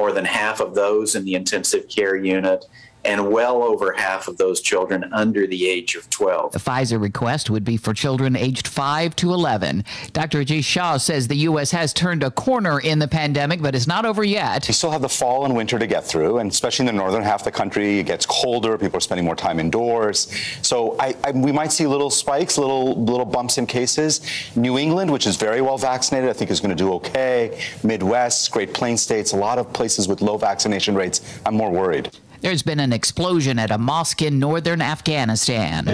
more than half of those in the intensive care unit and well over half of those children under the age of 12. The Pfizer request would be for children aged 5 to 11. Dr. Ashish Jha says the U.S. has turned a corner in the pandemic, but it's not over yet. We still have the fall and winter to get through, and especially in the northern half of the country, it gets colder. People are spending more time indoors. So I, I, we might see little spikes, little, little bumps in cases. New England, which is very well vaccinated, I think is going to do okay. Midwest, Great Plains states, a lot of places with low vaccination rates, I'm more worried. There's been an explosion at a mosque in northern Afghanistan.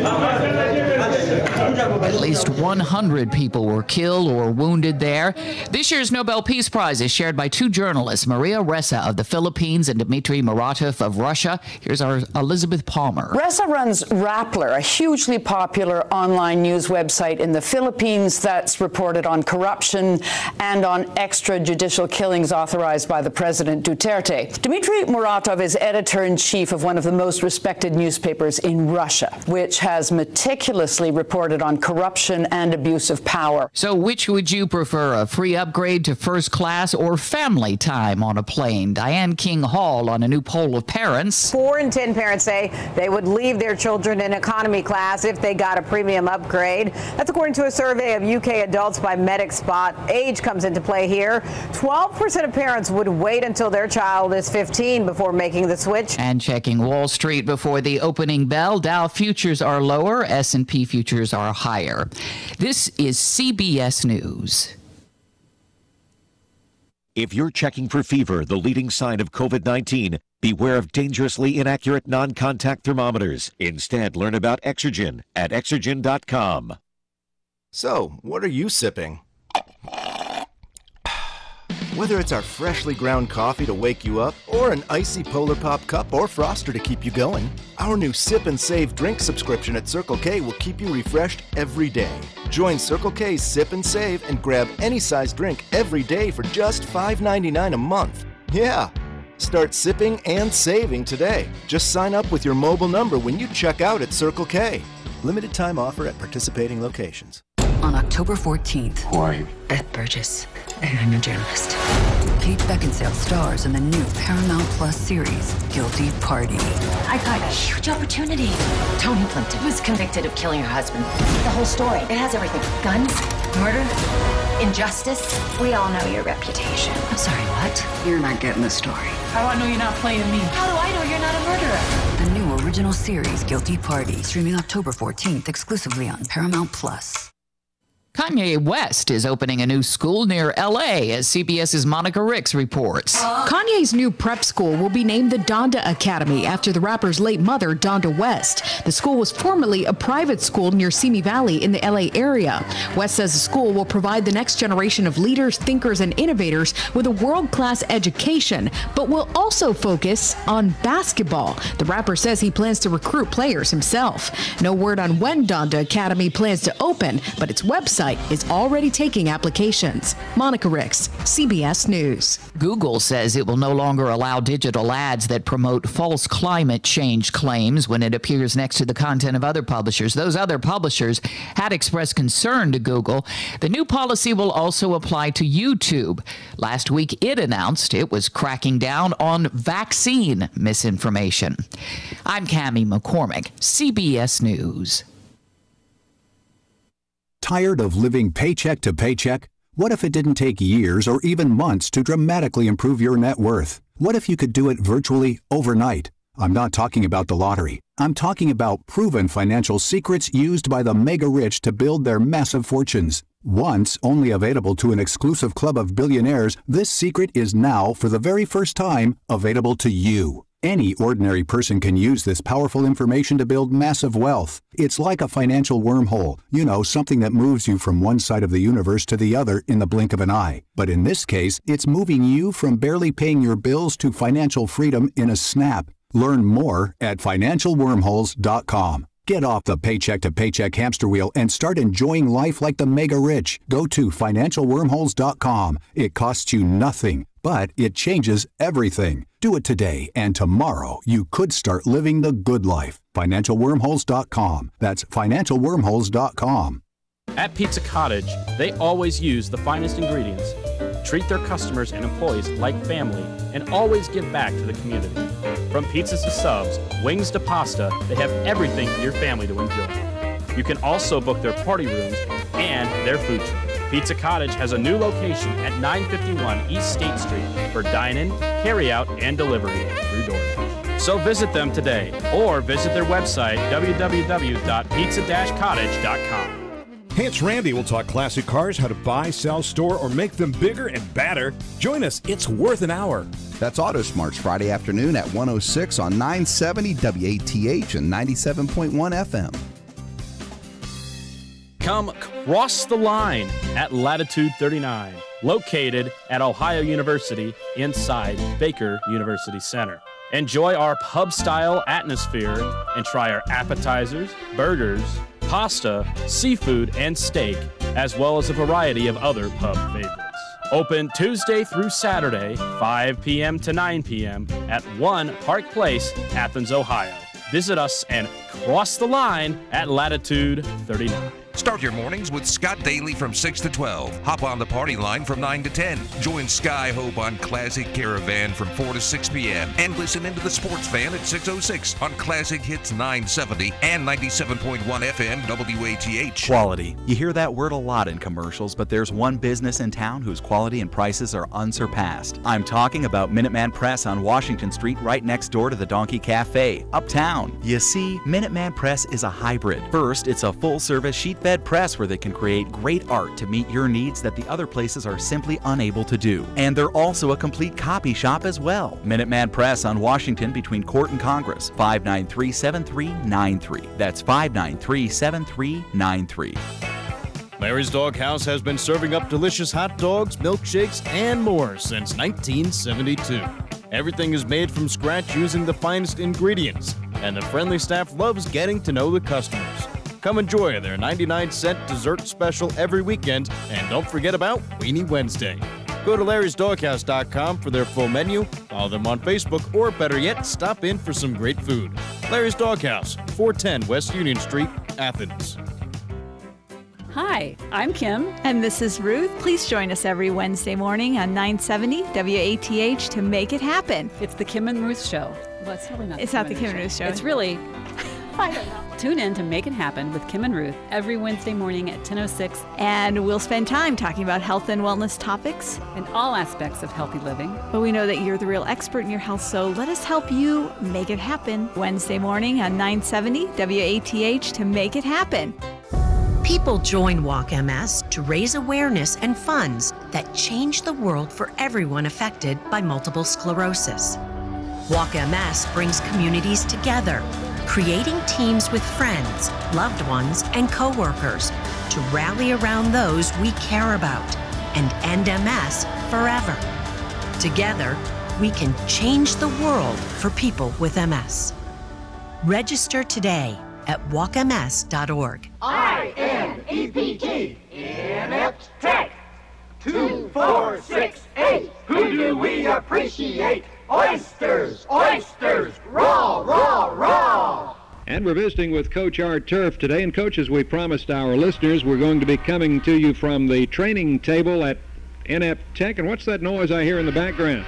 At least 100 people were killed or wounded there. This year's Nobel Peace Prize is shared by two journalists, Maria Ressa of the Philippines and Dmitry Muratov of Russia. Here's our Elizabeth Palmer. Ressa runs Rappler, a hugely popular online news website in the Philippines that's reported on corruption and on extrajudicial killings authorized by the President Duterte. Dmitry Muratov is editor in chief of one of the most respected newspapers in Russia, which has meticulously reported on corruption and abuse of power. So, which would you prefer, a free upgrade to first class or family time on a plane? Diane King Hall on a new poll of parents. Four in 10 parents say they would leave their children in economy class if they got a premium upgrade. That's according to a survey of UK adults by MedicSpot. Age comes into play here. 12% of parents would wait until their child is 15 before making the switch. And checking Wall Street before the opening bell, Dow futures are lower, S&P futures are higher. This is CBS News. If you're checking for fever, the leading sign of COVID-19, beware of dangerously inaccurate non-contact thermometers. Instead, learn about Exergen at exergen.com. So, what are you sipping? Whether it's our freshly ground coffee to wake you up, or an icy Polar Pop cup or froster to keep you going, our new Sip and Save drink subscription at Circle K will keep you refreshed every day. Join Circle K's Sip and Save and grab any size drink every day for just $5.99 a month. Yeah! Start sipping and saving today. Just sign up with your mobile number when you check out at Circle K. Limited time offer at participating locations. On October 14th, Who are you? Beth Burgess, and I'm a journalist. Kate Beckinsale stars in the new Paramount Plus series, Guilty Party. I got a huge opportunity. Tony Plimpton was convicted of killing her husband. The whole story. It has everything. Guns, murder, injustice. We all know your reputation. I'm sorry, what? You're not getting the story. How do I know you're not playing me? How do I know you're not a murderer? The new original series, Guilty Party, streaming October 14th exclusively on Paramount Plus. Kanye West is opening a new school near LA, as CBS's Monica Ricks reports. Kanye's new prep school will be named the Donda Academy after the rapper's late mother, Donda West. The school was formerly a private school near Simi Valley in the LA area. West says the school will provide the next generation of leaders, thinkers, and innovators with a world class education, but will also focus on basketball. The rapper says he plans to recruit players himself. No word on when Donda Academy plans to open, but its website is already taking applications. Monica Ricks, CBS News. Google says it will no longer allow digital ads that promote false climate change claims when it appears next to the content of other publishers. Those other publishers had expressed concern to Google. The new policy will also apply to YouTube. Last week, it announced it was cracking down on vaccine misinformation. I'm Cami McCormick, CBS News. Tired of living paycheck to paycheck? What if it didn't take years or even months to dramatically improve your net worth? What if you could do it virtually overnight? I'm not talking about the lottery. I'm talking about proven financial secrets used by the mega rich to build their massive fortunes. Once only available to an exclusive club of billionaires, this secret is now, for the very first time, available to you. Any ordinary person can use this powerful information to build massive wealth. It's like a financial wormhole, you know, something that moves you from one side of the universe to the other in the blink of an eye. But in this case, it's moving you from barely paying your bills to financial freedom in a snap. Learn more at financialwormholes.com. Get off the paycheck to paycheck hamster wheel and start enjoying life like the mega rich. Go to financialwormholes.com. It costs you nothing, but it changes everything. Do it today, and tomorrow you could start living the good life. Financialwormholes.com. That's financialwormholes.com. At Pizza Cottage, they always use the finest ingredients treat their customers and employees like family, and always give back to the community. From pizzas to subs, wings to pasta, they have everything for your family to enjoy. You can also book their party rooms and their food truck. Pizza Cottage has a new location at 951 East State Street for dine-in, carry-out, and delivery through DoorDash. So visit them today or visit their website www.pizza-cottage.com. Hey, it's Randy. We'll talk classic cars, how to buy, sell, store, or make them bigger and badder. Join us. It's worth an hour. That's Auto Smarts Friday afternoon at 106 on 970 WATH and 97.1 FM. Come cross the line at Latitude 39, located at Ohio University inside Baker University Center. Enjoy our pub style atmosphere and try our appetizers, burgers, pasta, seafood, and steak, as well as a variety of other pub favorites. Open Tuesday through Saturday, 5 p.m. to 9 p.m. at 1 Park Place, Athens, Ohio. Visit us and cross the line at Latitude 39. Start your mornings with Scott Daly from 6 to 12. Hop on the party line from 9 to 10. Join Sky Hope on Classic Caravan from 4 to 6 p.m. And listen into the Sports Fan at 6.06 on Classic Hits 970 and 97.1 FM WATH. Quality. You hear that word a lot in commercials, but there's one business in town whose quality and prices are unsurpassed. I'm talking about Minuteman Press on Washington Street, right next door to the Donkey Cafe, uptown. You see, Minuteman Press is a hybrid. First, it's a full service sheet fed press where they can create great art to meet your needs that the other places are simply unable to do. And they're also a complete copy shop as well. Minuteman Press on Washington between Court and Congress, 593 7393. That's 593 7393. Larry's Doghouse has been serving up delicious hot dogs, milkshakes, and more since 1972. Everything is made from scratch using the finest ingredients, and the friendly staff loves getting to know the customers. Come enjoy their 99 cent dessert special every weekend, and don't forget about Weenie Wednesday. Go to larrysdoghouse.com for their full menu, follow them on Facebook, or better yet, stop in for some great food. Larry's Doghouse, 410 West Union Street, Athens. Hi, I'm Kim. And this is Ruth. Please join us every Wednesday morning on 970 WATH to make it happen. It's the Kim and Ruth Show. Well, it's really not. It's not the Kim and Ruth Show. It's really. Tune in to Make It Happen with Kim and Ruth every Wednesday morning at 10:06, And we'll spend time talking about health and wellness topics. and all aspects of healthy living. But we know that you're the real expert in your health, so let us help you make it happen. Wednesday morning on 970 WATH to make it happen. People join Walk MS to raise awareness and funds that change the world for everyone affected by multiple sclerosis. Walk MS brings communities together, creating teams with friends, loved ones, and coworkers to rally around those we care about and end MS forever. Together, we can change the world for people with MS. Register today at walkms.org. I-N-E-P-T, Inept Tech. Two, four, six, eight. Who do we appreciate? Oysters, oysters, raw, raw, raw. And we're visiting with Coach Art Turf today. And, Coach, as we promised our listeners, we're going to be coming to you from the training table at Inept Tech. And what's that noise I hear in the background?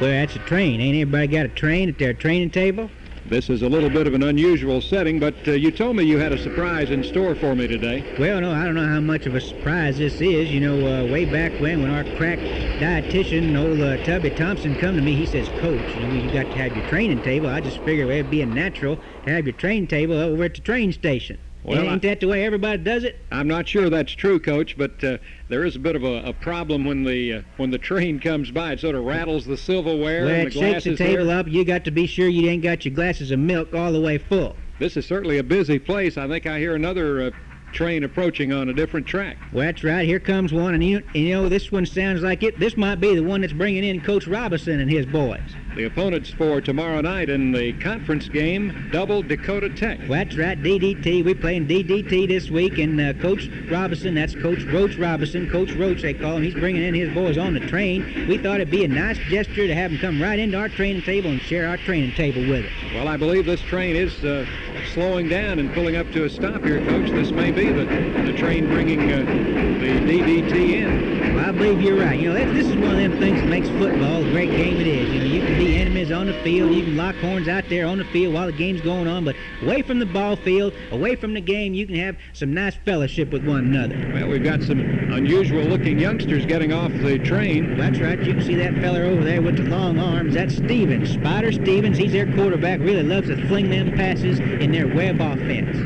Well, that's a train. Ain't everybody got a train at their training table? This is a little bit of an unusual setting, but uh, you told me you had a surprise in store for me today. Well, no, I don't know how much of a surprise this is. You know, uh, way back when, when our crack dietitian, old uh, Tubby Thompson, come to me, he says, Coach, you know, you got to have your training table. I just figured it'd be a natural to have your training table over at the train station. Well, Ain't that the way everybody does it? I'm not sure that's true, Coach, but uh, there is a bit of a, a problem when the uh, when the train comes by. It sort of rattles the silverware Well, and it the shakes the table there. up. You got to be sure you ain't got your glasses of milk all the way full. This is certainly a busy place. I think I hear another uh, train approaching on a different track. Well, that's right. Here comes one, and you, you know this one sounds like it. This might be the one that's bringing in Coach Robinson and his boys. The opponents for tomorrow night in the conference game, double Dakota Tech. Well, that's right, DDT. We're playing DDT this week, and uh, Coach Robinson, that's Coach Roach Robinson, Coach Roach they call him, he's bringing in his boys on the train. We thought it'd be a nice gesture to have them come right into our training table and share our training table with us. Well, I believe this train is uh, slowing down and pulling up to a stop here, Coach. This may be the, the train bringing uh, the DDT in. Well, I believe you're right. You know, this is one of them things that makes football a great game it is. You know, you can be enemies on the field, you can lock horns out there on the field while the game's going on, but away from the ball field, away from the game, you can have some nice fellowship with one another. Well, we've got some unusual looking youngsters getting off the train. That's right. You can see that feller over there with the long arms. That's Stevens. Spider Stevens. He's their quarterback. Really loves to fling them passes in their web offense.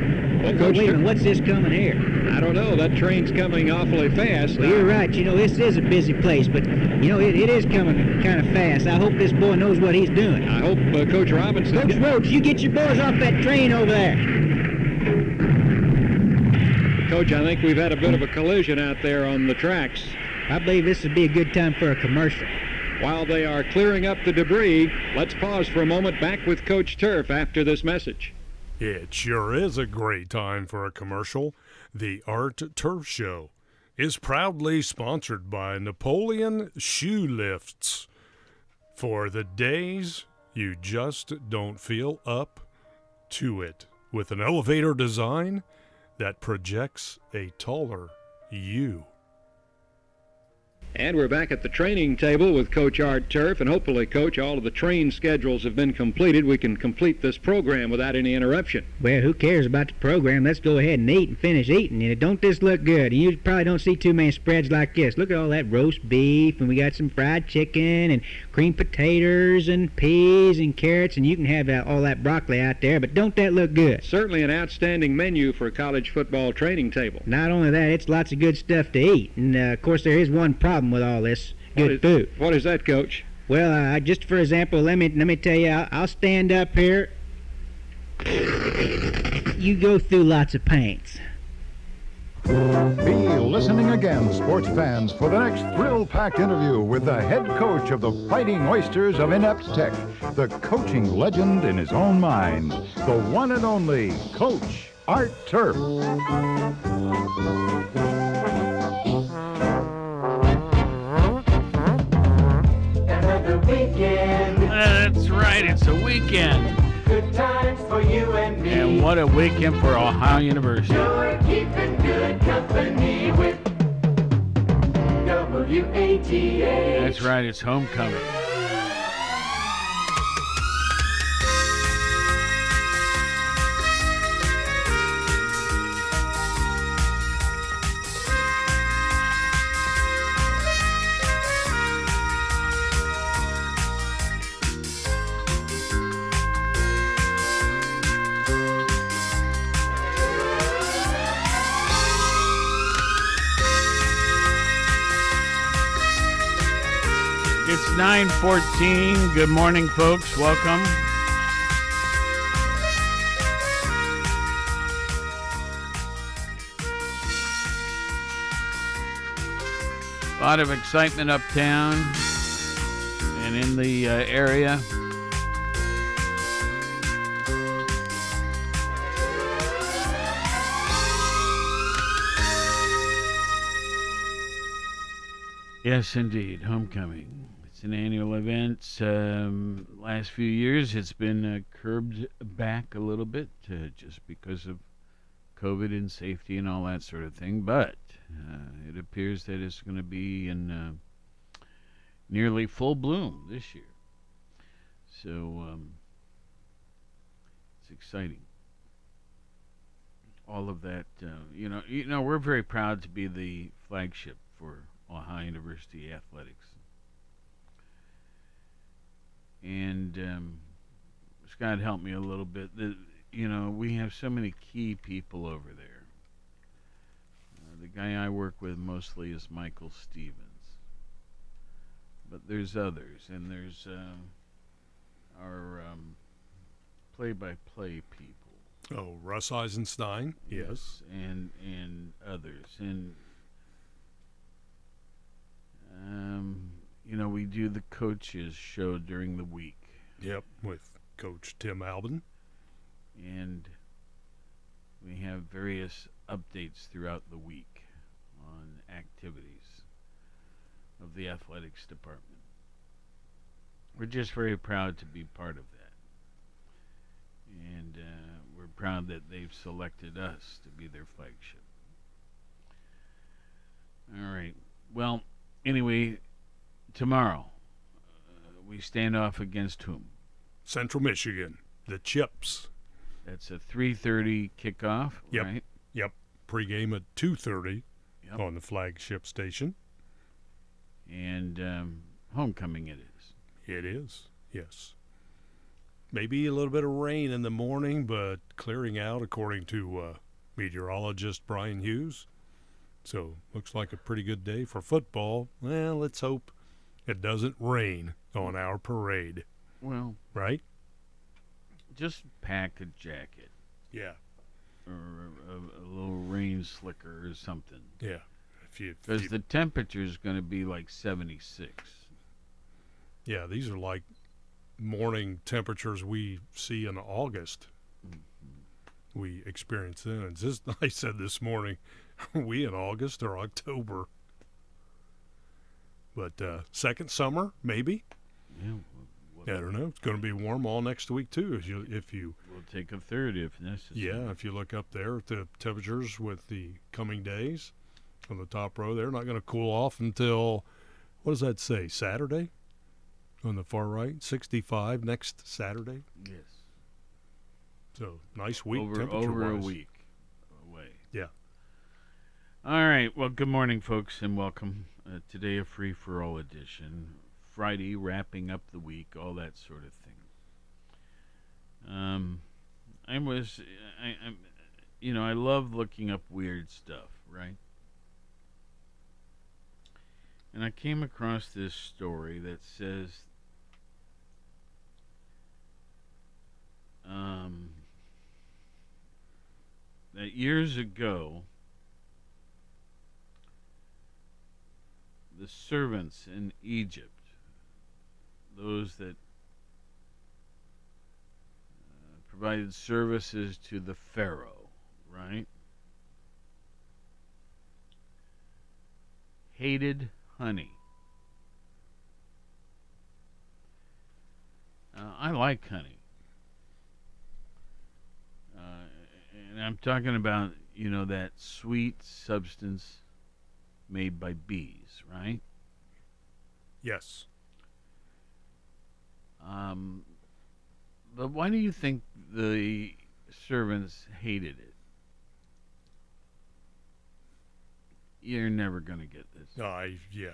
Well, Coach, wait a minute. What's this coming here? I don't know. That train's coming awfully fast. Well, you're right. You know, this is a busy place, but, you know, it, it is coming kind of fast. I hope this boy knows what he's doing. I hope uh, Coach Robinson. Coach Roach, you get your boys off that train over there. Coach, I think we've had a bit of a collision out there on the tracks. I believe this would be a good time for a commercial. While they are clearing up the debris, let's pause for a moment back with Coach Turf after this message. It sure is a great time for a commercial. The Art Turf Show is proudly sponsored by Napoleon Shoe Lifts for the days you just don't feel up to it with an elevator design that projects a taller you. And we're back at the training table with Coach Art Turf, and hopefully, Coach, all of the train schedules have been completed. We can complete this program without any interruption. Well, who cares about the program? Let's go ahead and eat and finish eating. You know, don't this look good? You probably don't see too many spreads like this. Look at all that roast beef, and we got some fried chicken, and creamed potatoes, and peas, and carrots, and you can have uh, all that broccoli out there, but don't that look good? Certainly an outstanding menu for a college football training table. Not only that, it's lots of good stuff to eat. And, uh, of course, there is one problem with all this good What is- food. What is that, Coach? Well, uh, just for example, let me let me tell you, I'll, I'll stand up here. You go through lots of paints. Be listening again, sports fans, for the next thrill-packed interview with the head coach of the Fighting Oysters of Inept Tech, the coaching legend in his own mind, the one and only Coach Art Turf. Weekend. Uh, that's right, it's a weekend. Good times for you and me. And what a weekend for Ohio University. You're keeping good company with WATH. That's right, it's homecoming. 9:14. Good morning, folks. Welcome. A lot of excitement uptown and in the uh, area. Yes, indeed. Homecoming. An annual event. Um, last few years, it's been uh, curbed back a little bit uh, just because of COVID and safety and all that sort of thing. But uh, it appears that it's going to be in uh, nearly full bloom this year. So um, it's exciting. All of that, uh, you know, you know, we're very proud to be the flagship for Ohio University athletics. And um, Scott helped me a little bit. The, you know, we have so many key people over there. Uh, the guy I work with mostly is Michael Stevens, but there's others, and there's uh, our um, play-by-play people. Oh, Russ Eisenstein. Yes. and and others, and um, you know, we do the coaches show during the week. Yep, with Coach Tim Albin. And we have various updates throughout the week on activities of the athletics department. We're just very proud to be part of that. And uh, we're proud that they've selected us to be their flagship. All right. Well, anyway, tomorrow uh, we stand off against whom? Central Michigan, the Chips. That's a 3:30 kickoff, Yep. right? Yep. Pregame at 2:30 on the flagship station. And um, homecoming it is. It is. Yes. Maybe a little bit of rain in the morning, but clearing out according to uh, meteorologist Brian Hughes. So looks like a pretty good day for football. Well, let's hope it doesn't rain on our parade. Well, Right? just pack a jacket Yeah. or a, a, little rain slicker or something. Yeah. If you, Because the temperature is going to be like 76. yeah, these are like morning temperatures we see in August. Mm-hmm. We experience then. It's just I said this morning, are we in August or October? But uh, second summer, maybe. Yeah, I don't know. It's going to be warm all next week too. If you if you We'll take a third if necessary. yeah, if you look up there at the temperatures with the coming days on the top row, they're not going to cool off until what does that say? Saturday on the far right, 65 next Saturday. Yes. So nice week over temperature over a week away. Yeah. All right. Well, good morning, folks, and welcome. Uh, today, a free for all edition. Friday, wrapping up the week, all that sort of thing. Um, I was, I, I'm, you know, I love looking up weird stuff, right? And I came across this story that says, um, that years ago, the servants in Egypt, those that uh, provided services to the Pharaoh, right? Hated honey. Uh, I like honey. Uh, and I'm talking about, you know, that sweet substance made by bees, right? Yes. Um, but why do you think the servants hated it? You're never going to get this. I yeah.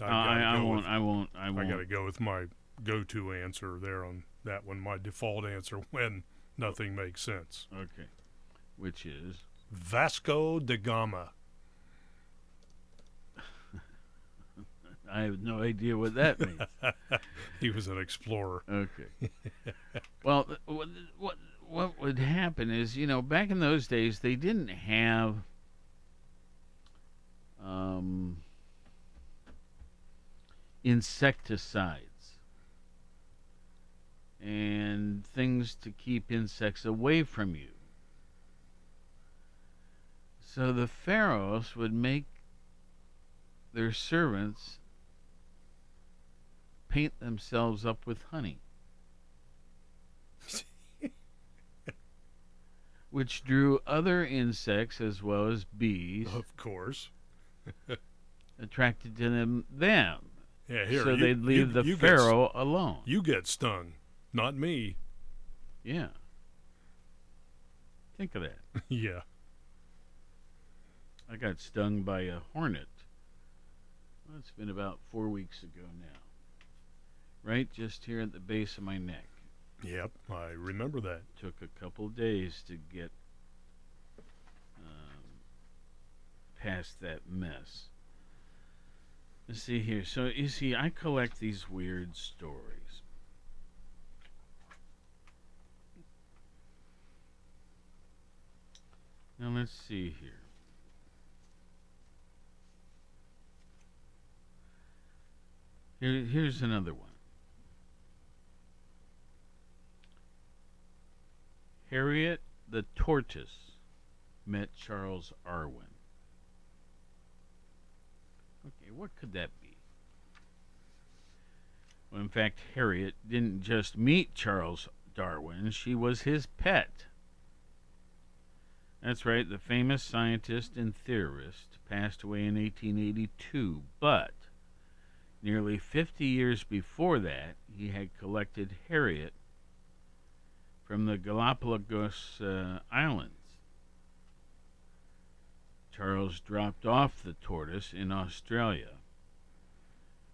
Uh, I, I won't. with- I won't. I won't. I got to go with my go-to answer there on that one. My default answer when nothing makes sense. Okay. Which is Vasco da Gama. I have no idea what that means. he was an explorer. Okay. well, what, what what would happen is, you know, back in those days, they didn't have um, insecticides and things to keep insects away from you. So the pharaohs would make their servants paint themselves up with honey. which drew other insects as well as bees. Of course. attracted to them them. Yeah, here. So you- they'd leave you- the you pharaoh s- alone. You get stung, not me. Yeah. Think of that. yeah. I got stung by a hornet. Well, it's been about four weeks ago now. Right just here at the base of my neck. Yep, I remember that. Took a couple days to get um, past that mess. Let's see here. So you see, I collect these weird stories. Now let's see here. Here, here's another one. Harriet the tortoise met Charles Darwin. Okay, what could that be? Well, in fact, Harriet didn't just meet Charles Darwin, she was his pet. That's right. The famous scientist and theorist passed away in 1882, but nearly 50 years before that, he had collected Harriet from the Galapagos uh, Islands. Charles dropped off the tortoise in Australia,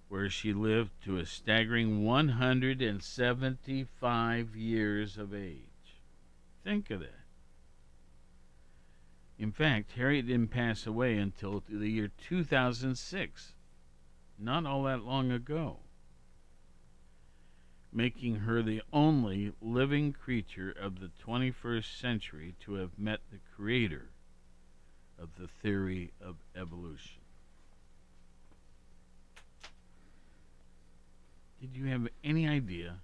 where she lived to a staggering 175 years of age. Think of that. In fact, Harriet didn't pass away until the year 2006, not all that long ago, making her the only living creature of the 21st century to have met the creator of the theory of evolution. Did you have any idea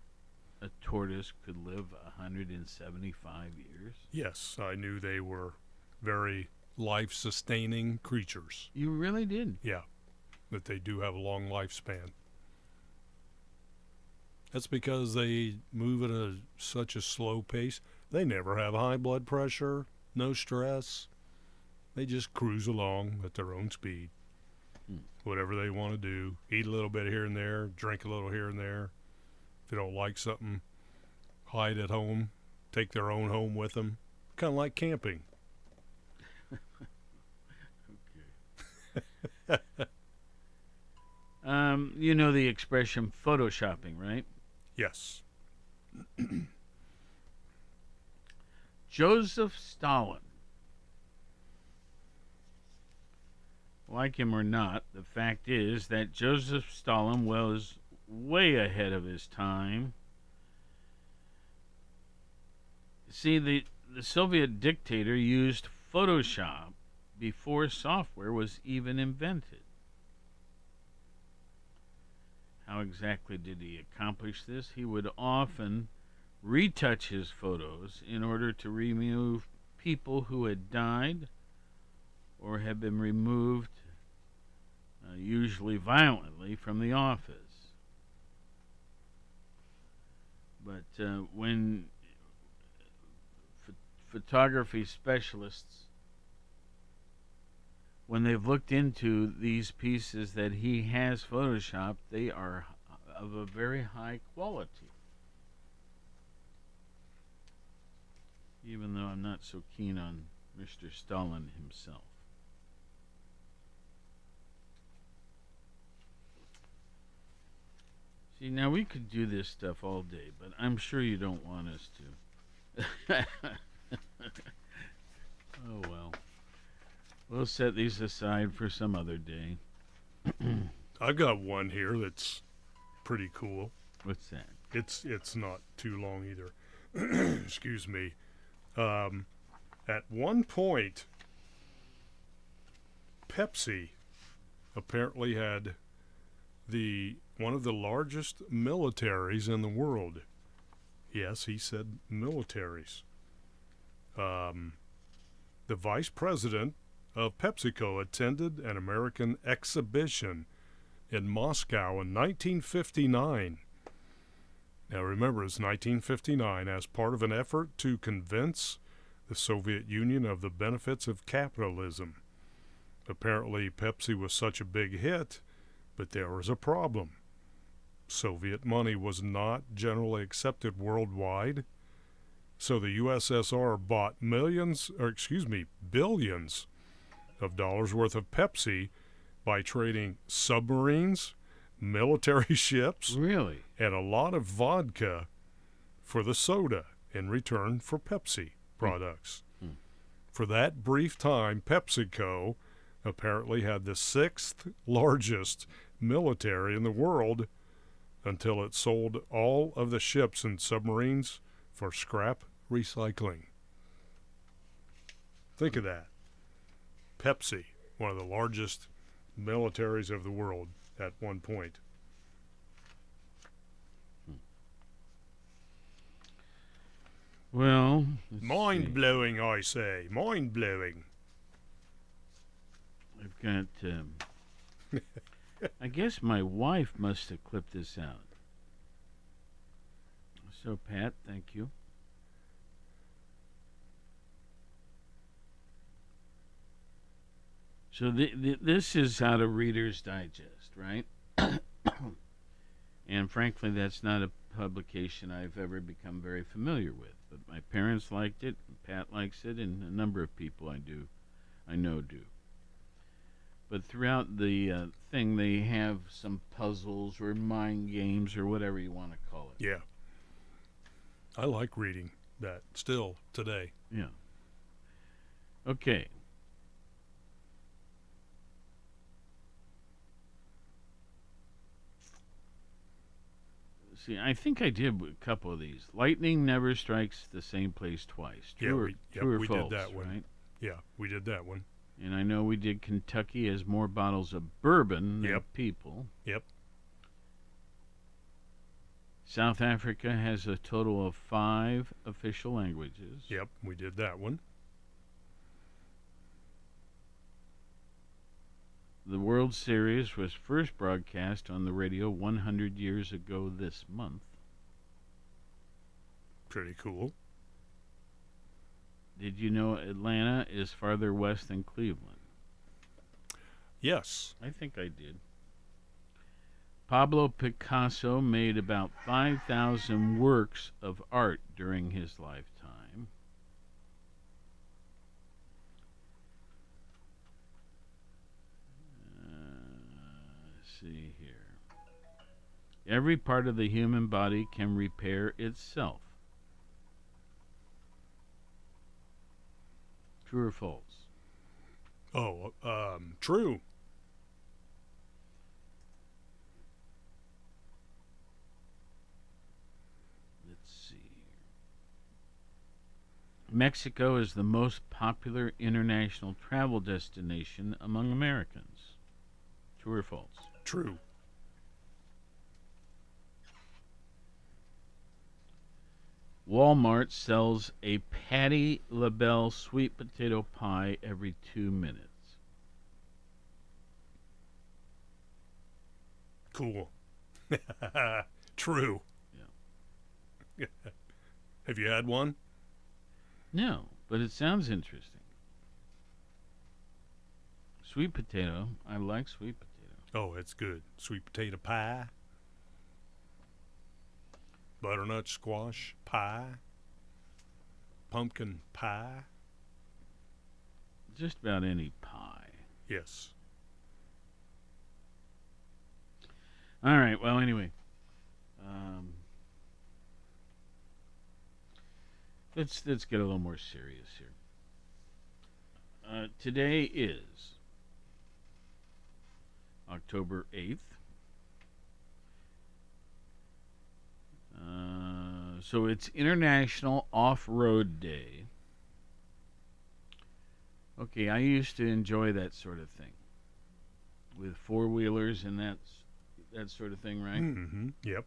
a tortoise could live 175 years? Yes, I knew they were very life sustaining creatures. You really did? Yeah, that they do have a long lifespan. That's because they move at a, such a slow pace. They never have high blood pressure, no stress. They just cruise along at their own speed. Hmm. Whatever they want to do, eat a little bit here and there, drink a little here and there. If they don't like something, hide at home, take their own home with them. Kind of like camping. Um, you know the expression photoshopping, right? Yes. Joseph Stalin. Like him or not, the fact is that Joseph Stalin was way ahead of his time. See, the, the Soviet dictator used Photoshop before software was even invented. How exactly did he accomplish this? He would often retouch his photos in order to remove people who had died or had been removed, uh, usually violently, from the office. But uh, when ph- photography specialists, when they've looked into these pieces that he has photoshopped, they are of a very high quality. Even though I'm not so keen on Mr. Stalin himself. See, now we could do this stuff all day, but I'm sure you don't want us to. oh well. We'll set these aside for some other day. I've got one here that's pretty cool. What's that? It's it's not too long either. Excuse me. Um, at one point, Pepsi apparently had the one of the largest militaries in the world. Yes, he said militaries. Um, the vice president of PepsiCo attended an American exhibition in Moscow in 1959. Now remember, it's 1959 as part of an effort to convince the Soviet Union of the benefits of capitalism. Apparently, Pepsi was such a big hit, but there was a problem. Soviet money was not generally accepted worldwide, so the USSR bought millions, or excuse me, billions of dollars worth of Pepsi by trading submarines, military ships, really, and a lot of vodka for the soda in return for Pepsi products. Hmm. For that brief time, PepsiCo apparently had the sixth largest military in the world until it sold all of the ships and submarines for scrap recycling. Think of that. Pepsi, one of the largest militaries of the world at one point. Well, mind blowing, I say. Mind blowing. I've got. Um, I guess my wife must have clipped this out. So, Pat, thank you. So the, the, this is out of Reader's Digest, right? and frankly, that's not a publication I've ever become very familiar with. But my parents liked it, Pat likes it, and a number of people I do, I know do. But throughout the uh, thing, they have some puzzles or mind games or whatever you want to call it. Yeah. I like reading that still today. Yeah. Okay. See, I think I did a couple of these. Lightning never strikes the same place twice. True yeah, or, we, yeah, true or we false, did that one. right? Yeah, we did that one. And I know we did Kentucky has more bottles of bourbon than Yep. people. Yep. South Africa has a total of five official languages. Yep, we did that one. The World Series was first broadcast on the radio 100 years ago this month. Pretty cool. Did you know Atlanta is farther west than Cleveland? Yes. I think I did. Pablo Picasso made about 5,000 works of art during his lifetime. Uh, let's see here. Every part of the human body can repair itself. True or false? Oh, um, true. Let's see. Mexico is the most popular international travel destination among Americans. True or false? True. Walmart sells a Patti LaBelle sweet potato pie every two minutes. Cool. true. Yeah. Have you had one? No, but it sounds interesting. Sweet potato. I like sweet potato. Oh, it's good. Sweet potato pie. Butternut squash pie. Pumpkin pie. Just about any pie. Yes. All right. Well, anyway, um, let's let's get a little more serious here. Uh, today is October eighth. Uh, so it's International Off-Road Day. Okay, I used to enjoy that sort of thing with four wheelers and that's that sort of thing, right? Mm-hmm. Yep.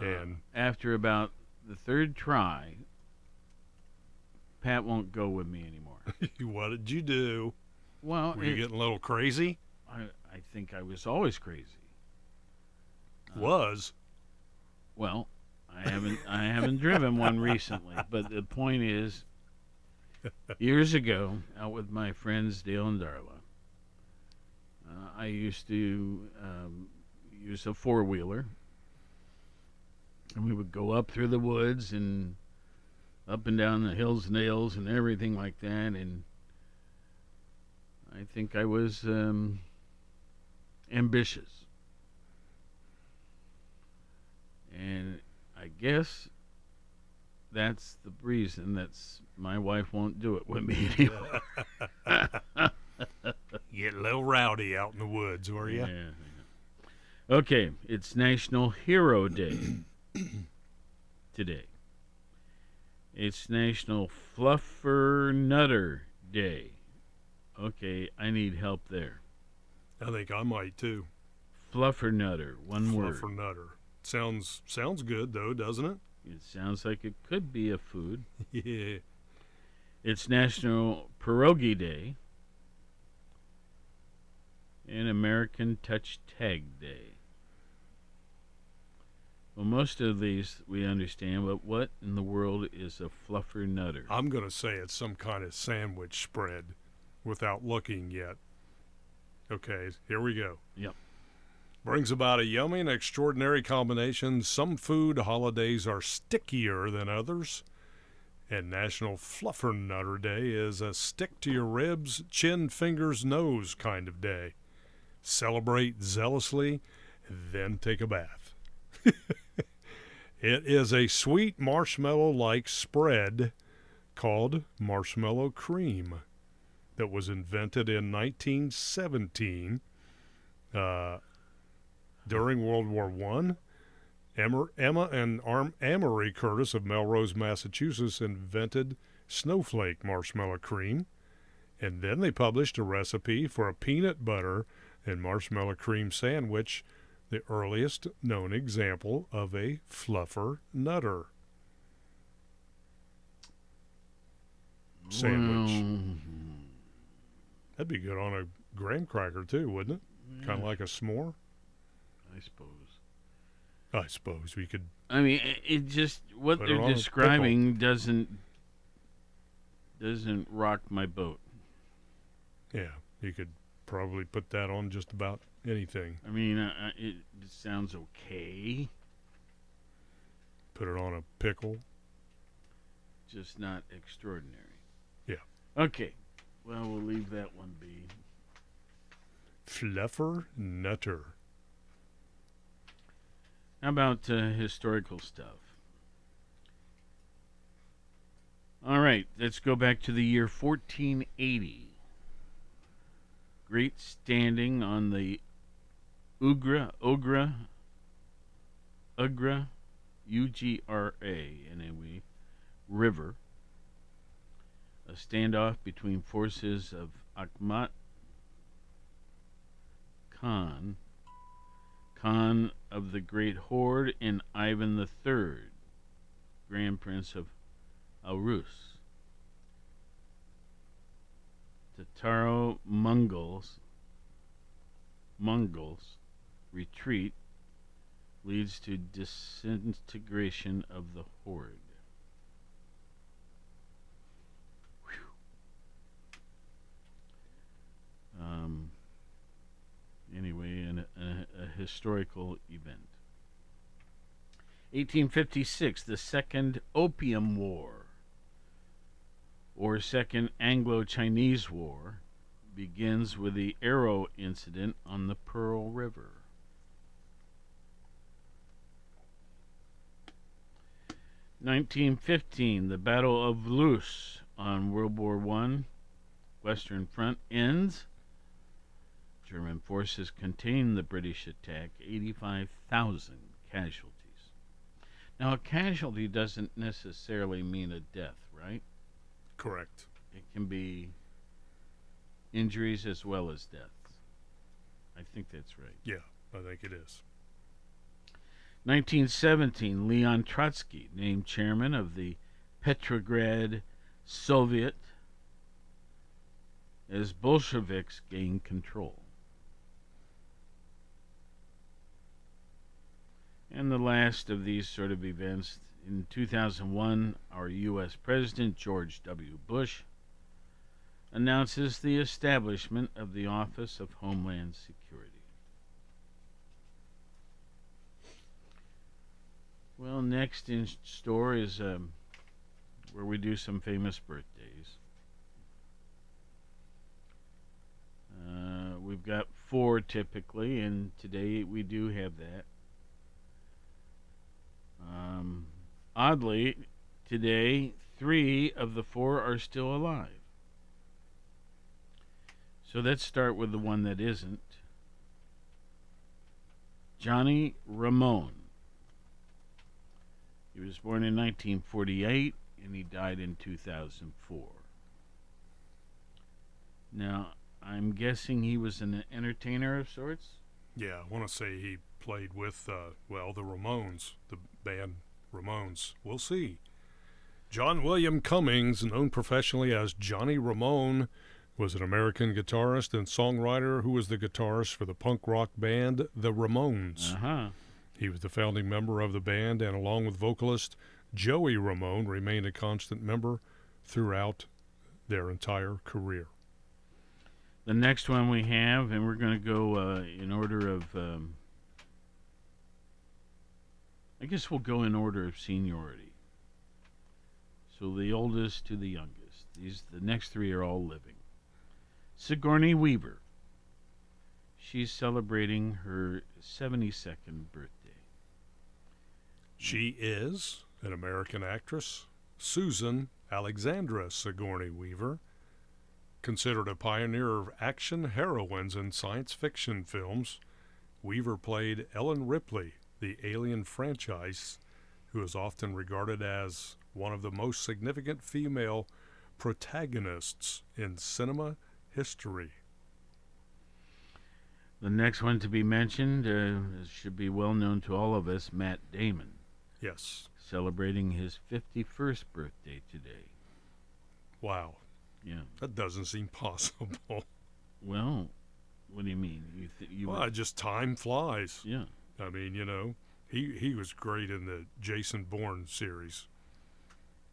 Uh, And- after about the third try, Pat won't go with me anymore. what did you do? Well, Were you it- getting a little crazy? I, I think I was always crazy. Was. Well, I haven't I haven't driven one recently, but the point is, years ago, out with my friends Dale and Darla, uh, I used to um, use a four wheeler, and we would go up through the woods and up and down the hills and dales and everything like that, and I think I was um, ambitious. And I guess that's the reason that's my wife won't do it with me anymore. Get a little rowdy out in the woods, were you? Yeah, yeah. Okay, it's National Hero Day today. It's National Fluffer Nutter Day. Okay, I need help there. I think I might too. Fluffer Nutter, one word. Fluffer nutter. Sounds sounds good though, doesn't it? It sounds like it could be a food. Yeah. It's National Pierogi Day and American Touch Tag Day. Well, most of these we understand, but what in the world is a fluffer nutter? I'm gonna say it's some kind of sandwich spread. Without looking yet. Okay, here we go. Yep. Brings about a yummy and extraordinary combination. Some food holidays are stickier than others. And National Fluffernutter Day is a stick to your ribs, chin, fingers, nose kind of day. Celebrate zealously, then take a bath. it is a sweet marshmallow like spread called marshmallow cream that was invented in 1917 uh, during World War One. Emma, and Arm, Amory Curtis of Melrose, Massachusetts, invented snowflake marshmallow cream, and then they published a recipe for a peanut butter and marshmallow cream sandwich, the earliest known example of a fluffer nutter sandwich. That'd be good on a graham cracker too, wouldn't it? Kind of like a s'more. I suppose. I suppose we could. I mean, it, it just what they're describing doesn't doesn't rock my boat. Yeah, you could probably put that on just about anything. I mean, uh, uh, it, it sounds okay, Put it on a pickle. just not extraordinary. Yeah. Okay, well, we'll leave that one be. Fluffer nutter. How about uh, historical stuff? All right, let's go back to the year 1480. Great standing on the Ugra, Ogra Ugra, Ugra, U G R A, N-A-W, River. A standoff between forces of Akhmat Khan, Khan of the Great Horde, and Ivan III, Grand Prince of All Rus. Tataro Mongols Mongols retreat leads to disintegration of the horde. Um, anyway, an, a, a historical event. 1856, the Second Opium War, or Second Anglo Chinese War, begins with the Arrow incident on the Pearl River. Nineteen fifteen, the Battle of Loos on World War One, Western Front ends. German forces contained the British attack, 85,000 casualties. Now, a casualty doesn't necessarily mean a death, right? Correct. It can be injuries as well as deaths. I think that's right. Yeah, I think it is. 1917, Leon Trotsky named chairman of the Petrograd Soviet as Bolsheviks gained control. And the last of these sort of events, in 2001, our U.S. President, George W. Bush, announces the establishment of the Office of Homeland Security. Well, next in store is um, where we do some famous birthdays. Uh, we've got four typically, and today we do have that. Um, oddly, today, three of the four are still alive. So let's start with the one that isn't. Johnny Ramone. He was born in 1948 and he died in 2004. Now, I'm guessing he was an entertainer of sorts? Yeah, I want to say he played with, uh, well, the Ramones, the band Ramones. We'll see. John William Cummings, known professionally as Johnny Ramone, was an American guitarist and songwriter who was the guitarist for the punk rock band The Ramones. Uh-huh. He was the founding member of the band, and along with vocalist Joey Ramone, remained a constant member throughout their entire career. The next one we have, and we're going to go uh, in order of. Um, I guess we'll go in order of seniority. So the oldest to the youngest. These the next three are all living. Sigourney Weaver. She's celebrating her 72nd birthday. She is an American actress, Susan Alexandra Sigourney Weaver, considered a pioneer of action heroines in science fiction films. Weaver played Ellen Ripley, the Alien franchise, who is often regarded as one of the most significant female protagonists in cinema history. The next one to be mentioned uh, should be well known to all of us Matt Damon. Yes. Celebrating his 51st birthday today. Wow. Yeah. That doesn't seem possible. Well, what do you mean? You th- you well, just time flies. Yeah. I mean, you know, he he was great in the Jason Bourne series.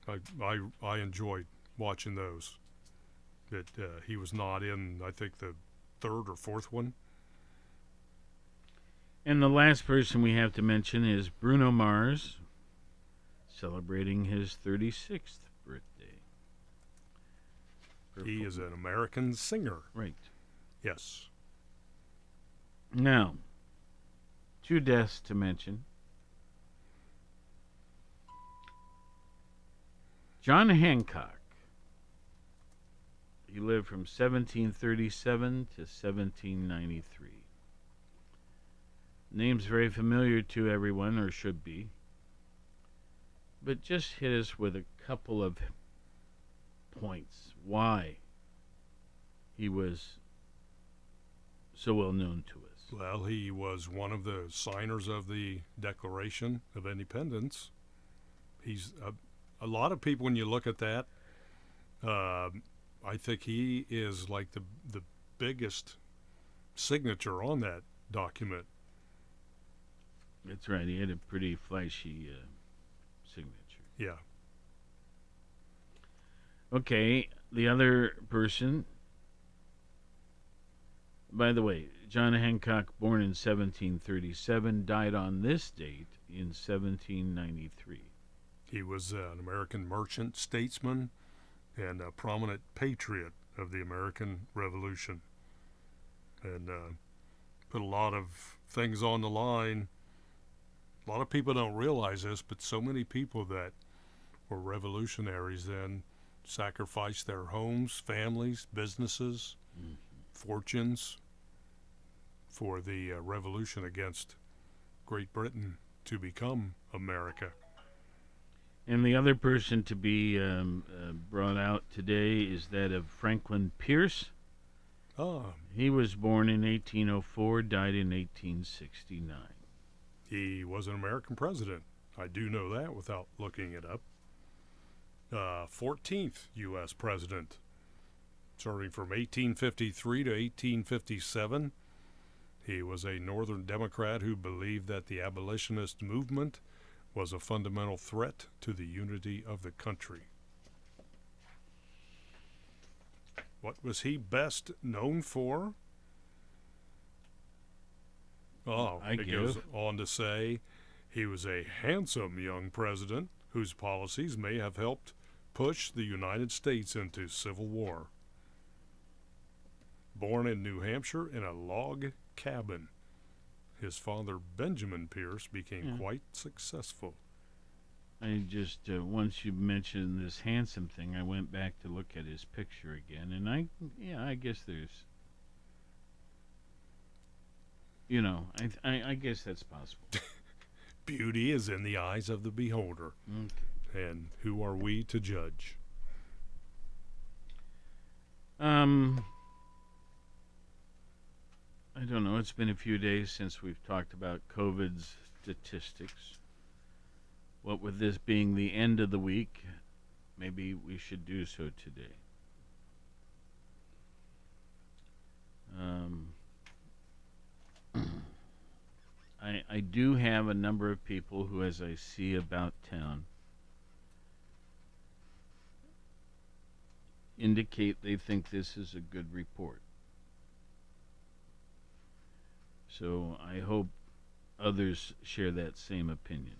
I I I enjoyed watching those. That uh, he was not in, I think the third or fourth one. And the last person we have to mention is Bruno Mars, celebrating his 36th birthday. He is an American singer. Right. Yes. Now, two deaths to mention. John Hancock. He lived from 1737 to 1793. Name's very familiar to everyone, or should be. But just hit us with a couple of points why he was so well known to. Well, he was one of the signers of the Declaration of Independence. He's a, a lot of people when you look at that. Uh, I think he is like the the biggest signature on that document. That's right. He had a pretty flashy uh, signature. Yeah. Okay, the other person. By the way, John Hancock, born in 1737, died on this date in 1793. He was an American merchant, statesman, and a prominent patriot of the American Revolution. And uh, put a lot of things on the line. A lot of people don't realize this, but so many people that were revolutionaries then sacrificed their homes, families, businesses, mm-hmm. fortunes for the uh, revolution against Great Britain to become America. And the other person to be um, uh, brought out today is that of Franklin Pierce. Ah. He was born in 1804, died in 1869. He was an American president. I do know that without looking it up. Uh, 14th U.S. president, serving from 1853 to 1857. He was a Northern Democrat who believed that the abolitionist movement was a fundamental threat to the unity of the country. What was he best known for? Oh, I it goes on to say he was a handsome young president whose policies may have helped push the United States into civil war. Born in New Hampshire in a log cabin, his father Benjamin Pierce became Yeah. quite successful. I just uh, once you mentioned this handsome thing, I went back to look at his picture again, and I yeah, I guess there's, you know, I I, I guess that's possible. Beauty is in the eyes of the beholder. Okay. And who are we to judge? Um, I don't know. It's been a few days since we've talked about COVID's statistics. What with this being the end of the week, maybe we should do so today. Um, I I do have a number of people who, as I see about town, indicate they think this is a good report. So I hope others share that same opinion.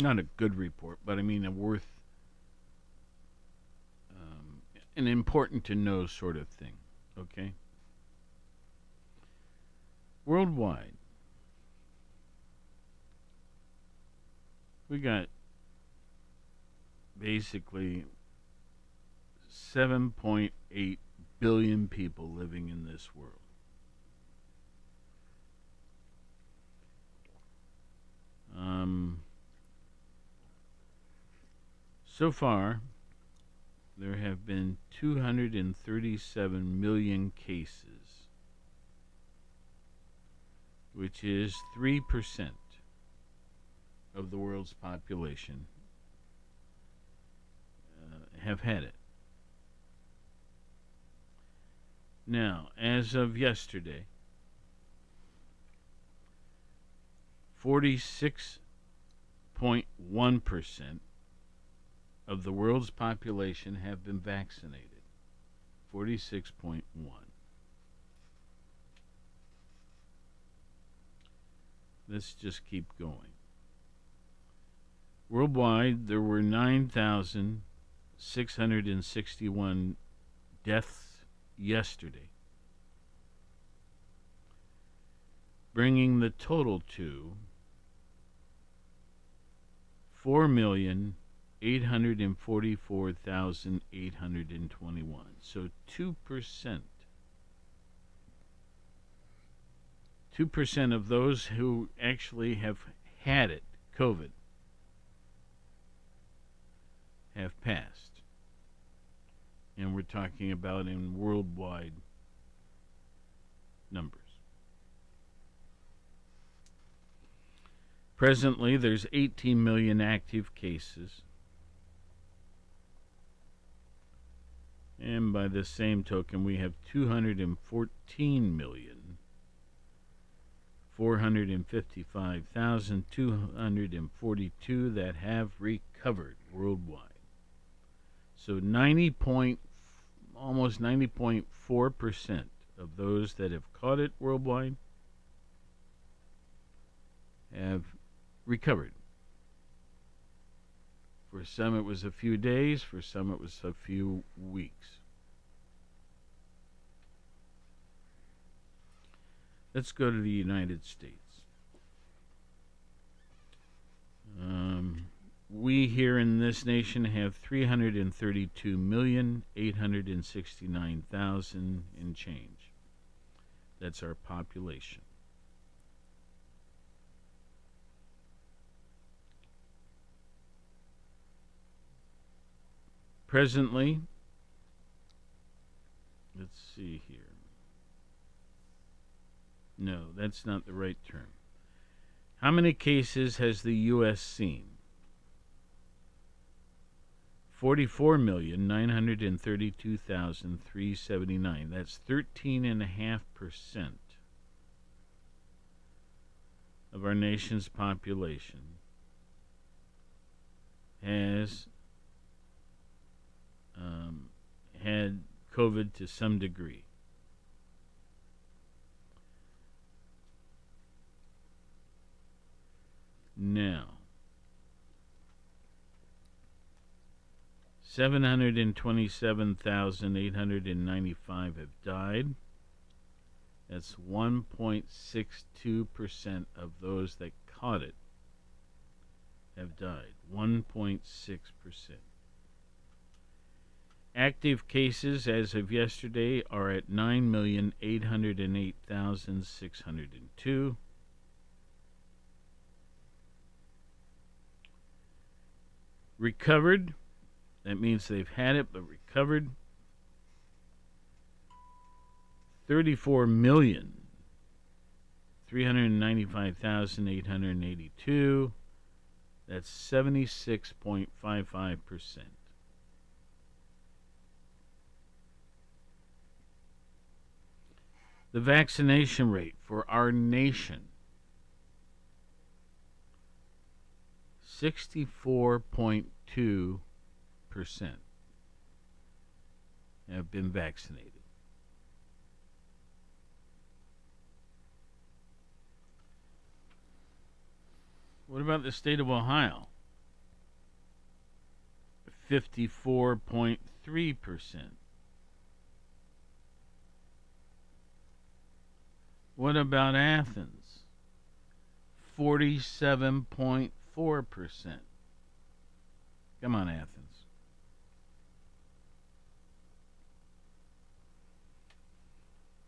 Not a good report, but I mean a worth, um, an important to know sort of thing. Okay? Worldwide, we got basically 7.8 billion people living in this world. Um, so far, there have been 237 million cases, which is 3% of the world's population uh, have had it. Now, as of yesterday, 46.1% of the world's population have been vaccinated. 46.1. Let's just keep going. Worldwide, there were 9,661 deaths yesterday, bringing the total to four million eight hundred and forty-four thousand eight hundred and twenty-one. So two percent. Two percent of those who actually have had it, COVID, have passed. And we're talking about in worldwide numbers. Presently, there's 18 million active cases. And by the same token, we have 214 million 455,242 that have recovered worldwide. So 90 point, almost 90.4 percent of those that have caught it worldwide have recovered. For some, it was a few days. For some, it was a few weeks. Let's go to the United States. Um, we here in this nation have 332,869,000 in change. That's our population. Presently, let's see here. No, that's not the right term. How many cases has the U.S. seen? 44,932,379. That's 13.5% of our nation's population has um, had COVID to some degree. Now, 727,895 have died. That's 1.62% of those that caught it have died. 1.6%. Active cases as of yesterday are at 9,808,602. Recovered, that means they've had it but recovered, 34 million. 395,882. That's 76.55%. the vaccination rate for our nation 64.2% have been vaccinated. What about the state of Ohio? 54.3%. What about Athens? 47.4%. Come on, Athens.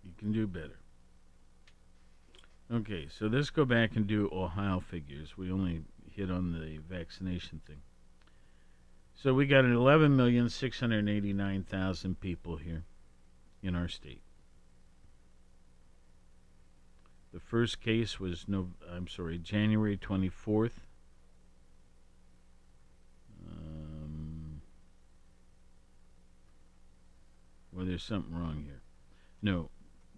You can do better. Okay, so let's go back and do Ohio figures. We only hit on the vaccination thing. So we got 11,689,000 people here in our state. The first case was no I'm sorry, January 24th. Um, well, there's something wrong here. No,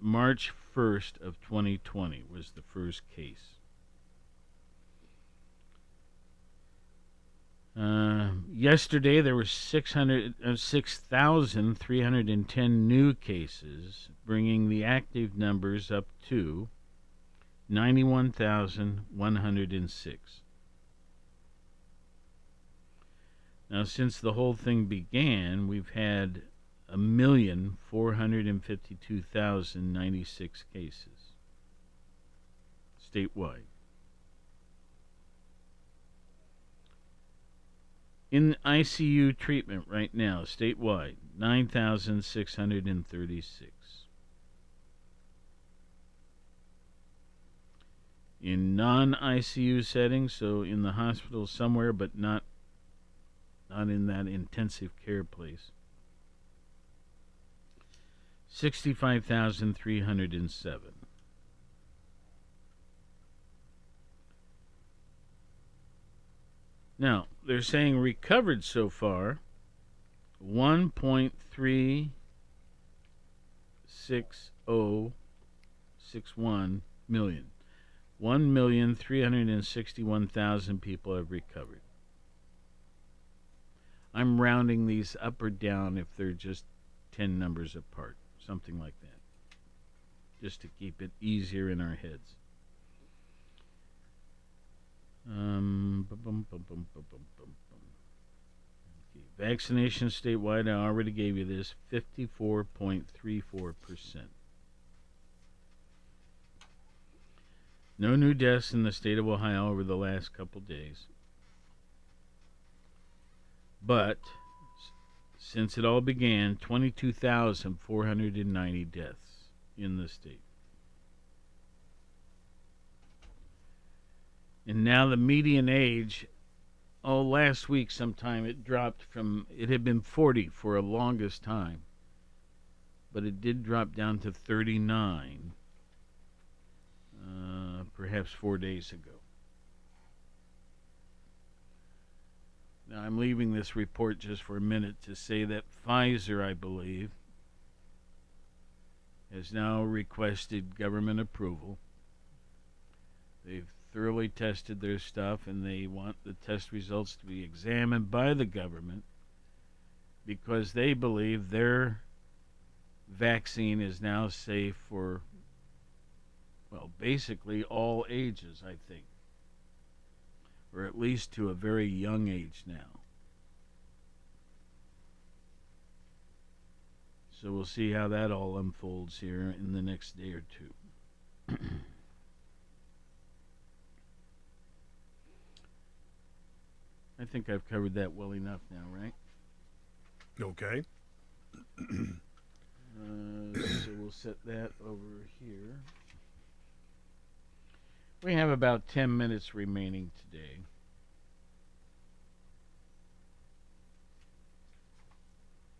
March 1st of 2020 was the first case. Uh, yesterday there were 600, uh, 6,310 new cases, bringing the active numbers up to 91,106. Now, since the whole thing began, we've had a million four hundred and fifty-two thousand ninety-six cases statewide. In ICU treatment right now, statewide, 9,636. In non ICU settings, so in the hospital somewhere, but not not in that intensive care place. 65,307. Now, they're saying recovered so far 1.3061 million. 1,361,000 people have recovered. I'm rounding these up or down if they're just 10 numbers apart, something like that, just to keep it easier in our heads. Um, ba-bum, ba-bum, ba-bum. Vaccination statewide, I already gave you this 54.34%. No new deaths in the state of Ohio over the last couple days. But since it all began, 22,490 deaths in the state. And now the median age, oh, last week sometime it dropped from, it had been 40 for a longest time, but it did drop down to 39, uh, perhaps four days ago. Now, I'm leaving this report just for a minute to say that Pfizer, I believe, has now requested government approval. They've thoroughly tested their stuff and they want the test results to be examined by the government because they believe their vaccine is now safe for, well, basically all ages, I think or at least to a very young age now. So we'll see how that all unfolds here in the next day or two. I think I've covered that well enough now, right? Okay. Uh, so we'll set that over here. We have about 10 minutes remaining today.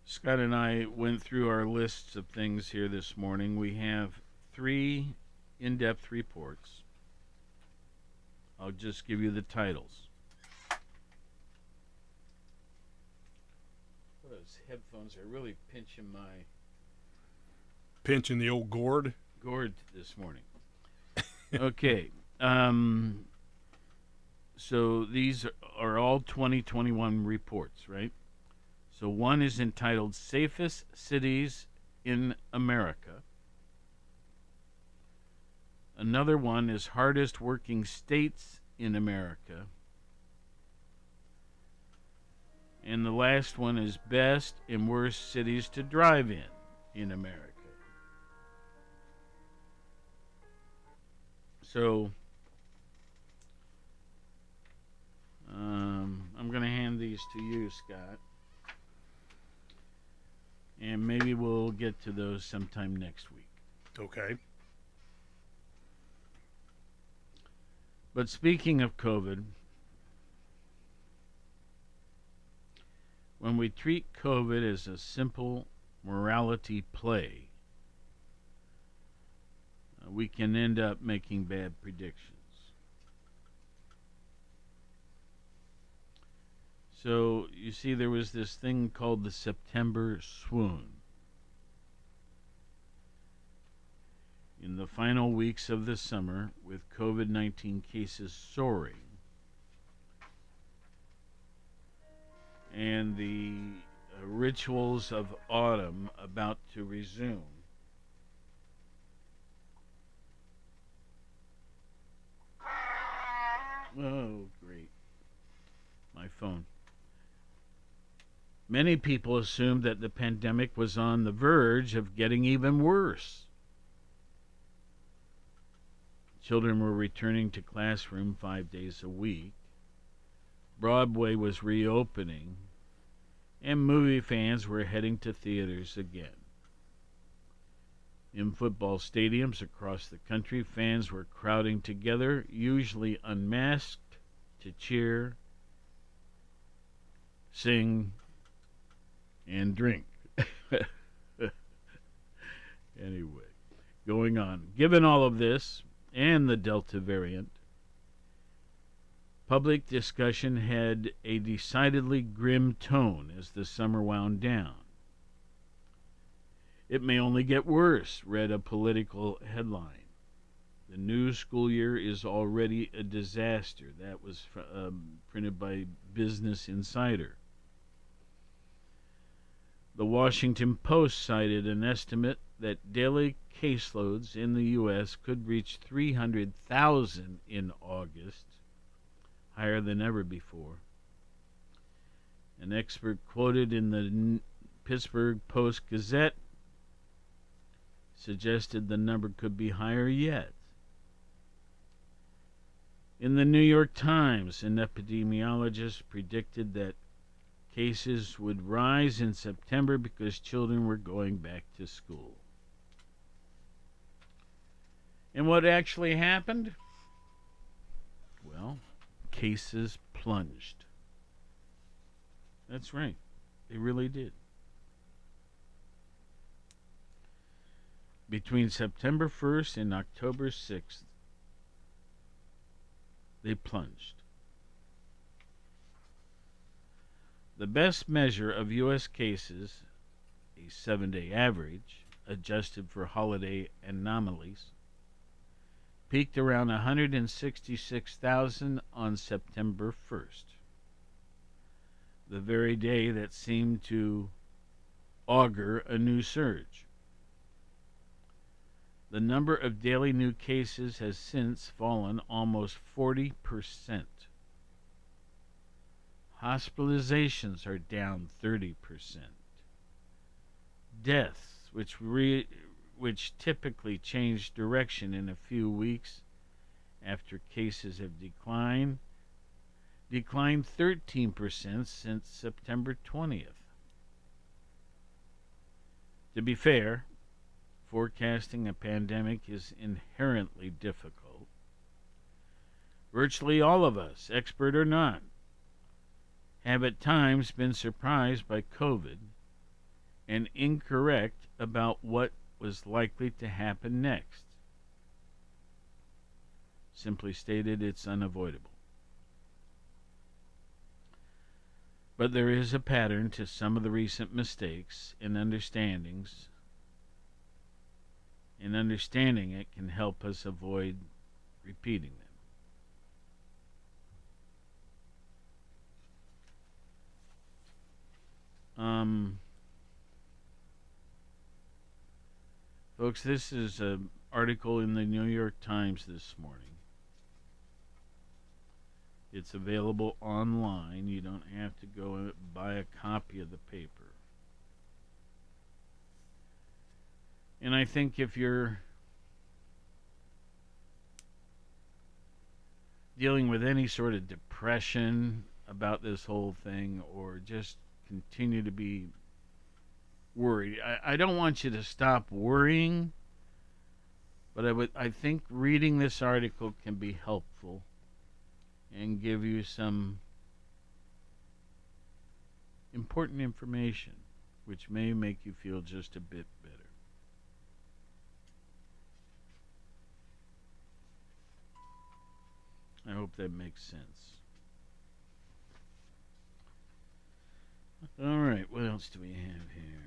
Scott and I went through our lists of things here this morning. We have three in depth reports. I'll just give you the titles. Those headphones are really pinching my Pinching the old gourd. gourd this morning. okay. Um, so these are all 2021 reports, right? So one is entitled Safest Cities in America. Another one is Hardest Working States in America. And the last one is best and worst cities to drive in in America. So um, I'm going to hand these to you, Scott. And maybe we'll get to those sometime next week. Okay. But speaking of COVID, when we treat COVID as a simple morality play, uh, we can end up making bad predictions. So, you see, there was this thing called the September swoon. In the final weeks of the summer, with COVID 19 cases soaring, and the uh, rituals of autumn about to resume. Oh, great. My phone. Many people assumed that the pandemic was on the verge of getting even worse. Children were returning to classroom five days a week. Broadway was reopening, and movie fans were heading to theaters again. In football stadiums across the country, fans were crowding together, usually unmasked, to cheer, sing, and drink. anyway, going on. Given all of this and the Delta variant, Public discussion had a decidedly grim tone as the summer wound down. It may only get worse, read a political headline. The new school year is already a disaster. That was um, printed by Business Insider. The Washington Post cited an estimate that daily caseloads in the U.S. could reach 300,000 in August higher than ever before. An expert quoted in the Pittsburgh Post Gazette suggested the number could be higher yet. In the New York Times, an epidemiologist predicted that cases would rise in September because children were going back to school. And what actually happened? Well, cases plunged. That's right. They really did. Between September 1st and October 6th, they plunged. The best measure of U.S. cases, a seven day average, adjusted for holiday anomalies, peaked around 166,000 on September 1st, the very day that seemed to augur a new surge. The number of daily new cases has since fallen almost 40%. Hospitalizations are down 30%. Deaths, which re- which typically change direction in a few weeks after cases have declined, declined 13% since September 20th. To be fair, forecasting a pandemic is inherently difficult. Virtually all of us, expert or not, have at times been surprised by COVID and incorrect about what was likely to happen next. Simply stated, it's unavoidable. But there is a pattern to some of the recent mistakes and understandings, and understanding it can help us avoid repeating them. Um, Folks, this is an article in the New York Times this morning. It's available online. You don't have to go buy a copy of the paper. And I think if you're dealing with any sort of depression about this whole thing or just continue to be worried, I, I don't want you to stop worrying, but I would I think reading this article can be helpful and give you some important information which may make you feel just a bit better. I hope that makes sense. All right, what else do we have here?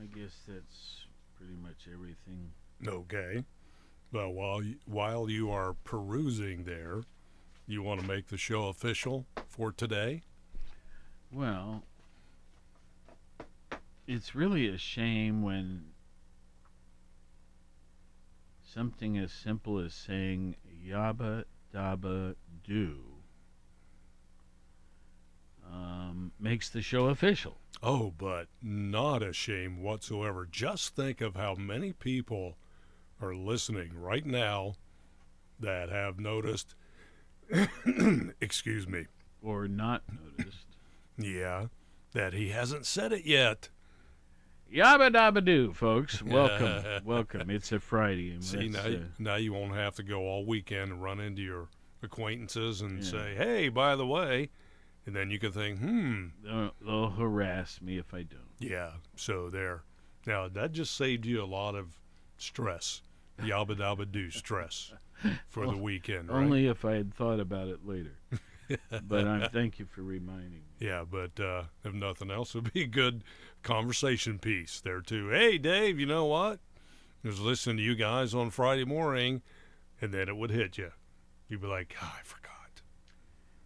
I guess that's pretty much everything. Okay. Well, while you, while you are perusing there, you want to make the show official for today? Well, it's really a shame when something as simple as saying yabba dabba do um, makes the show official. Oh, but not a shame whatsoever. Just think of how many people are listening right now that have noticed, excuse me, or not noticed. yeah, that he hasn't said it yet. Yabba dabba do, folks. Welcome, welcome. It's a Friday. And See, now, you- uh, now you won't have to go all weekend and run into your acquaintances and Yeah. say, hey, by the way, and then you can think, hmm, they'll, they'll harass me if I don't. Yeah, so there. Now that just saved you a lot of stress, Yabba dabba doo stress for the weekend, right? Only if I had thought about it later. but I thank you for reminding me. Yeah, but uh, if nothing else, it'd be a good conversation piece there too. Hey, Dave, you know what? I was listening to you guys on Friday morning, and then it would hit you. You'd be like, "God, I forgot.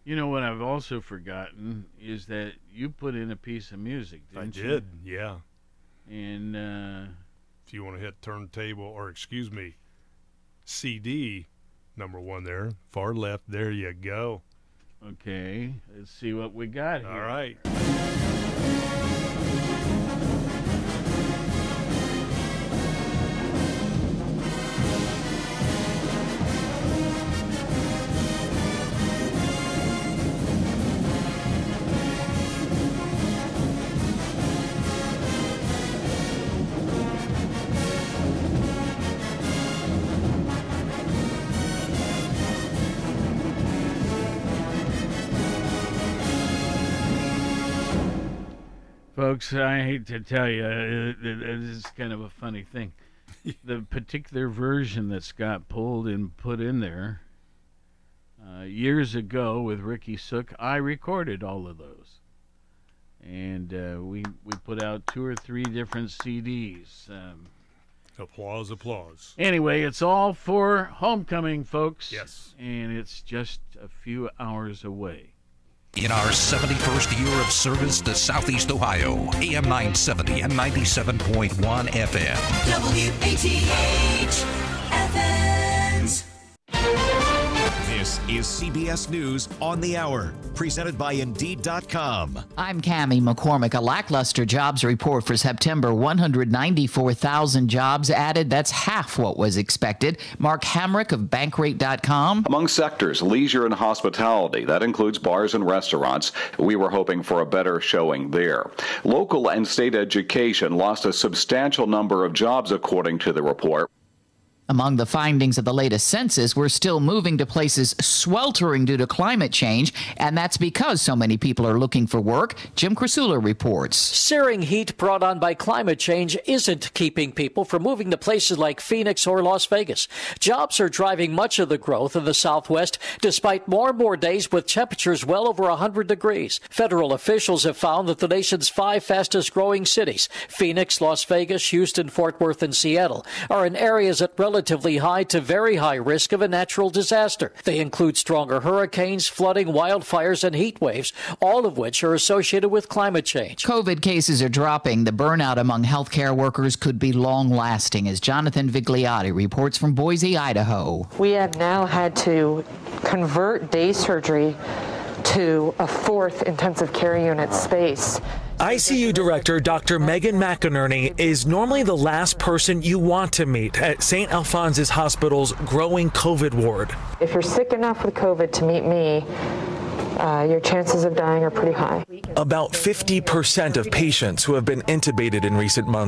You know what I've also forgotten is that you put in a piece of music, I didn't you? did, yeah. And uh, If you want to hit turntable, or excuse me, CD number one there, far left. There you go. Okay, let's see what we got here. All right. Folks, I hate to tell you, it, it, it is kind of a funny thing. the particular version that Scott pulled and put in there uh, years ago with Ricky Sook, I recorded all of those, and uh, we we put out two or three different CDs. Um, applause, applause. Anyway, it's all for homecoming, folks. Yes. and it's just a few hours away. In our 71st year of service to Southeast Ohio, AM 970 and 97.1 FM. WATH This is CBS News on the Hour, presented by Indeed.com. I'm Cami McCormick. A lackluster jobs report for September 194,000 jobs added. That's half what was expected. Mark Hamrick of Bankrate.com. Among sectors, leisure and hospitality, that includes bars and restaurants. We were hoping for a better showing there. Local and state education lost a substantial number of jobs, according to the report. Among the findings of the latest census, we're still moving to places sweltering due to climate change, and that's because so many people are looking for work. Jim Krasula reports. Searing heat brought on by climate change isn't keeping people from moving to places like Phoenix or Las Vegas. Jobs are driving much of the growth in the Southwest, despite more and more days with temperatures well over 100 degrees. Federal officials have found that the nation's five fastest growing cities, Phoenix, Las Vegas, Houston, Fort Worth, and Seattle, are in areas at relatively relatively high to very high risk of a natural disaster. They include stronger hurricanes, flooding, wildfires, and heat waves, all of which are associated with climate change. COVID cases are dropping. The burnout among healthcare workers could be long lasting, as Jonathan Vigliotti reports from Boise, Idaho. We have now had to convert day surgery to a fourth intensive care unit space. ICU Director Dr. Megan McInerney is normally the last person you want to meet at St. Alphonsus Hospital's growing COVID ward. If you're sick enough with COVID to meet me, uh, your chances of dying are pretty high. About 50% of patients who have been intubated in recent months